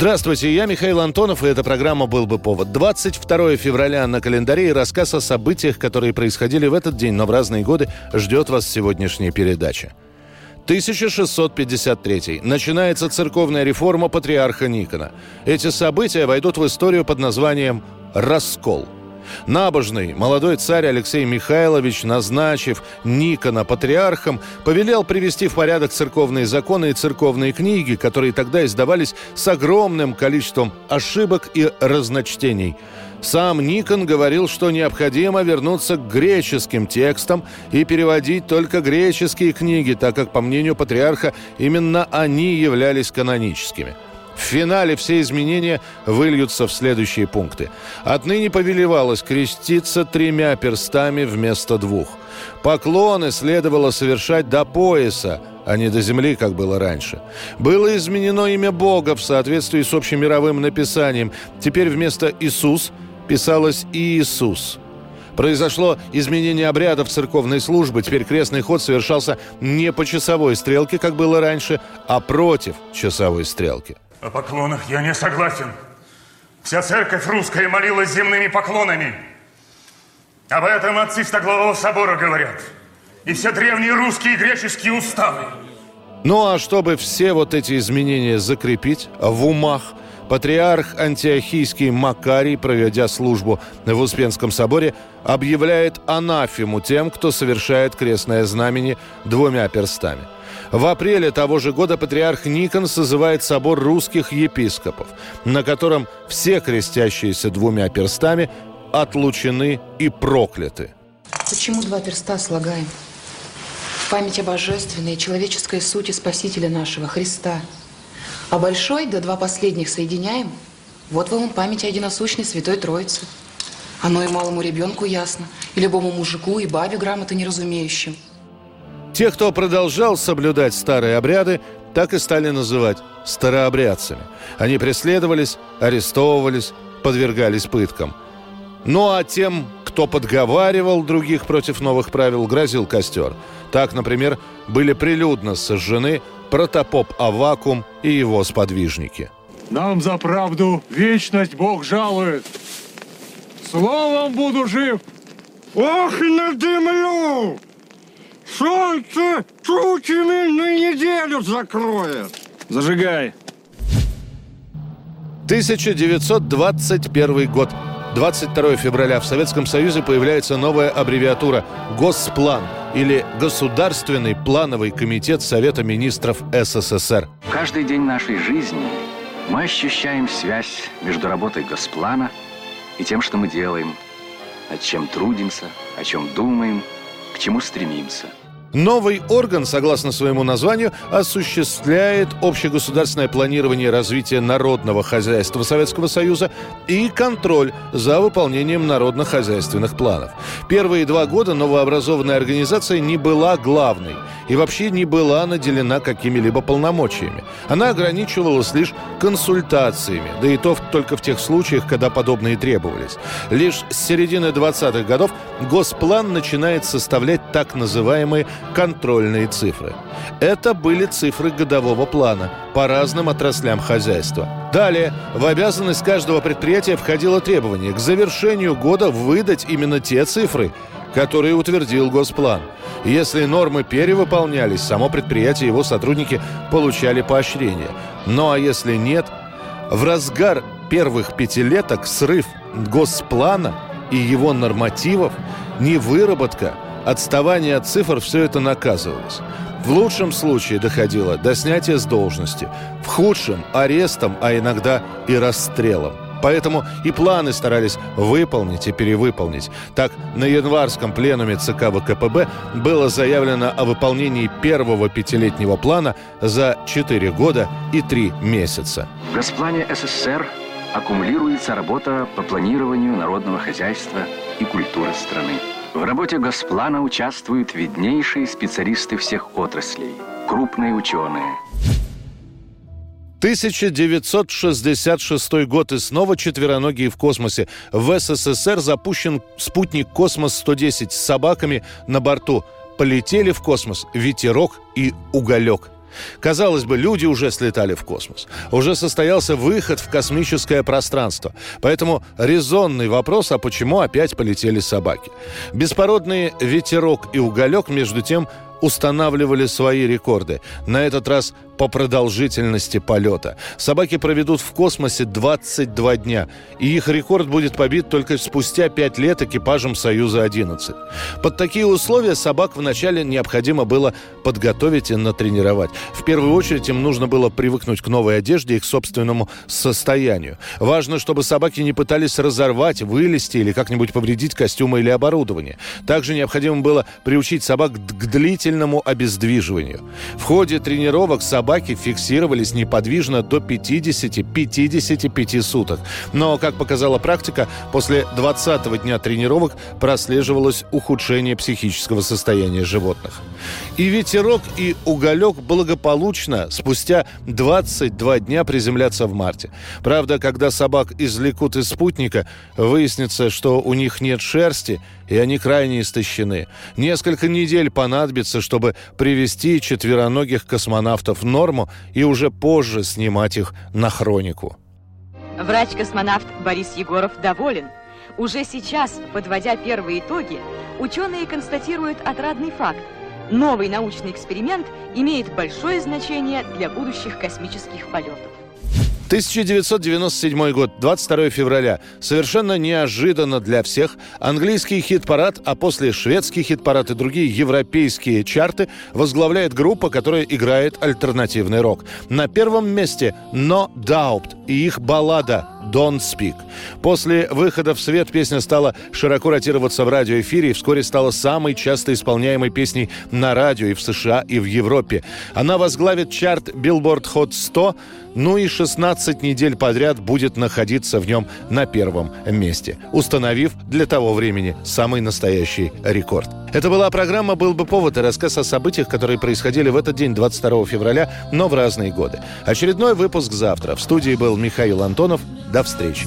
Здравствуйте, я Михаил Антонов, и эта программа «Был бы повод». 22 февраля на календаре и рассказ о событиях, которые происходили в этот день, но в разные годы, ждет вас сегодняшняя передача. 1653. Начинается церковная реформа патриарха Никона. Эти события войдут в историю под названием «Раскол». Набожный молодой царь Алексей Михайлович, назначив Никона патриархом, повелел привести в порядок церковные законы и церковные книги, которые тогда издавались с огромным количеством ошибок и разночтений. Сам Никон говорил, что необходимо вернуться к греческим текстам и переводить только греческие книги, так как, по мнению патриарха, именно они являлись каноническими – в финале все изменения выльются в следующие пункты. Отныне повелевалось креститься тремя перстами вместо двух. Поклоны следовало совершать до пояса, а не до земли, как было раньше. Было изменено имя Бога в соответствии с общемировым написанием. Теперь вместо «Иисус» писалось «Иисус». Произошло изменение обрядов церковной службы. Теперь крестный ход совершался не по часовой стрелке, как было раньше, а против часовой стрелки. О поклонах я не согласен. Вся церковь русская молилась земными поклонами. Об этом отцы Стоглавого собора говорят. И все древние русские и греческие уставы. Ну а чтобы все вот эти изменения закрепить в умах, патриарх антиохийский Макарий, проведя службу в Успенском соборе, объявляет анафему тем, кто совершает крестное знамение двумя перстами – в апреле того же года патриарх Никон созывает собор русских епископов, на котором все крестящиеся двумя перстами отлучены и прокляты. Почему два перста слагаем? В память о божественной и человеческой сути Спасителя нашего, Христа. А большой, да два последних соединяем. Вот вам память о единосущной Святой Троице. Оно и малому ребенку ясно, и любому мужику, и бабе грамоты неразумеющим. Те, кто продолжал соблюдать старые обряды, так и стали называть старообрядцами. Они преследовались, арестовывались, подвергались пыткам. Ну а тем, кто подговаривал других против новых правил, грозил костер. Так, например, были прилюдно сожжены протопоп Авакум и его сподвижники. Нам за правду вечность Бог жалует. Словом буду жив. Ох, надымлю! Солнце тучами на неделю закроет. Зажигай. 1921 год. 22 февраля в Советском Союзе появляется новая аббревиатура «Госплан» или «Государственный плановый комитет Совета министров СССР». Каждый день нашей жизни мы ощущаем связь между работой Госплана и тем, что мы делаем, над чем трудимся, о чем думаем, к чему стремимся – Новый орган, согласно своему названию, осуществляет общегосударственное планирование и развитие народного хозяйства Советского Союза и контроль за выполнением народно-хозяйственных планов. Первые два года новообразованная организация не была главной и вообще не была наделена какими-либо полномочиями. Она ограничивалась лишь консультациями, да и то только в тех случаях, когда подобные требовались. Лишь с середины 20-х годов Госплан начинает составлять так называемые контрольные цифры. Это были цифры годового плана по разным отраслям хозяйства. Далее, в обязанность каждого предприятия входило требование к завершению года выдать именно те цифры, которые утвердил Госплан. Если нормы перевыполнялись, само предприятие и его сотрудники получали поощрение. Ну а если нет, в разгар первых пятилеток срыв Госплана и его нормативов, не выработка – отставание от цифр все это наказывалось. В лучшем случае доходило до снятия с должности, в худшем – арестом, а иногда и расстрелом. Поэтому и планы старались выполнить и перевыполнить. Так, на январском пленуме ЦК ВКПБ было заявлено о выполнении первого пятилетнего плана за 4 года и 3 месяца. В Госплане СССР аккумулируется работа по планированию народного хозяйства и культуры страны. В работе Госплана участвуют виднейшие специалисты всех отраслей, крупные ученые. 1966 год и снова четвероногие в космосе. В СССР запущен спутник «Космос-110» с собаками на борту. Полетели в космос ветерок и уголек – Казалось бы, люди уже слетали в космос. Уже состоялся выход в космическое пространство. Поэтому резонный вопрос, а почему опять полетели собаки? Беспородные ветерок и уголек, между тем, устанавливали свои рекорды. На этот раз по продолжительности полета. Собаки проведут в космосе 22 дня, и их рекорд будет побит только спустя 5 лет экипажем «Союза-11». Под такие условия собак вначале необходимо было подготовить и натренировать. В первую очередь им нужно было привыкнуть к новой одежде и к собственному состоянию. Важно, чтобы собаки не пытались разорвать, вылезти или как-нибудь повредить костюмы или оборудование. Также необходимо было приучить собак к длительному обездвиживанию. В ходе тренировок собак собаки фиксировались неподвижно до 50-55 суток. Но, как показала практика, после 20-го дня тренировок прослеживалось ухудшение психического состояния животных. И ветерок, и уголек благополучно спустя 22 дня приземлятся в марте. Правда, когда собак извлекут из спутника, выяснится, что у них нет шерсти, и они крайне истощены. Несколько недель понадобится, чтобы привести четвероногих космонавтов в норму и уже позже снимать их на хронику. Врач-космонавт Борис Егоров доволен. Уже сейчас, подводя первые итоги, ученые констатируют отрадный факт. Новый научный эксперимент имеет большое значение для будущих космических полетов. 1997 год, 22 февраля. Совершенно неожиданно для всех английский хит-парад, а после шведский хит-парад и другие европейские чарты возглавляет группа, которая играет альтернативный рок. На первом месте No Doubt и их баллада Don't Speak. После выхода в свет песня стала широко ротироваться в радиоэфире и вскоре стала самой часто исполняемой песней на радио и в США, и в Европе. Она возглавит чарт Billboard Hot 100, ну и 16 недель подряд будет находиться в нем на первом месте, установив для того времени самый настоящий рекорд. Это была программа «Был бы повод» и рассказ о событиях, которые происходили в этот день, 22 февраля, но в разные годы. Очередной выпуск завтра. В студии был Михаил Антонов. До встречи.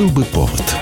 Был бы повод.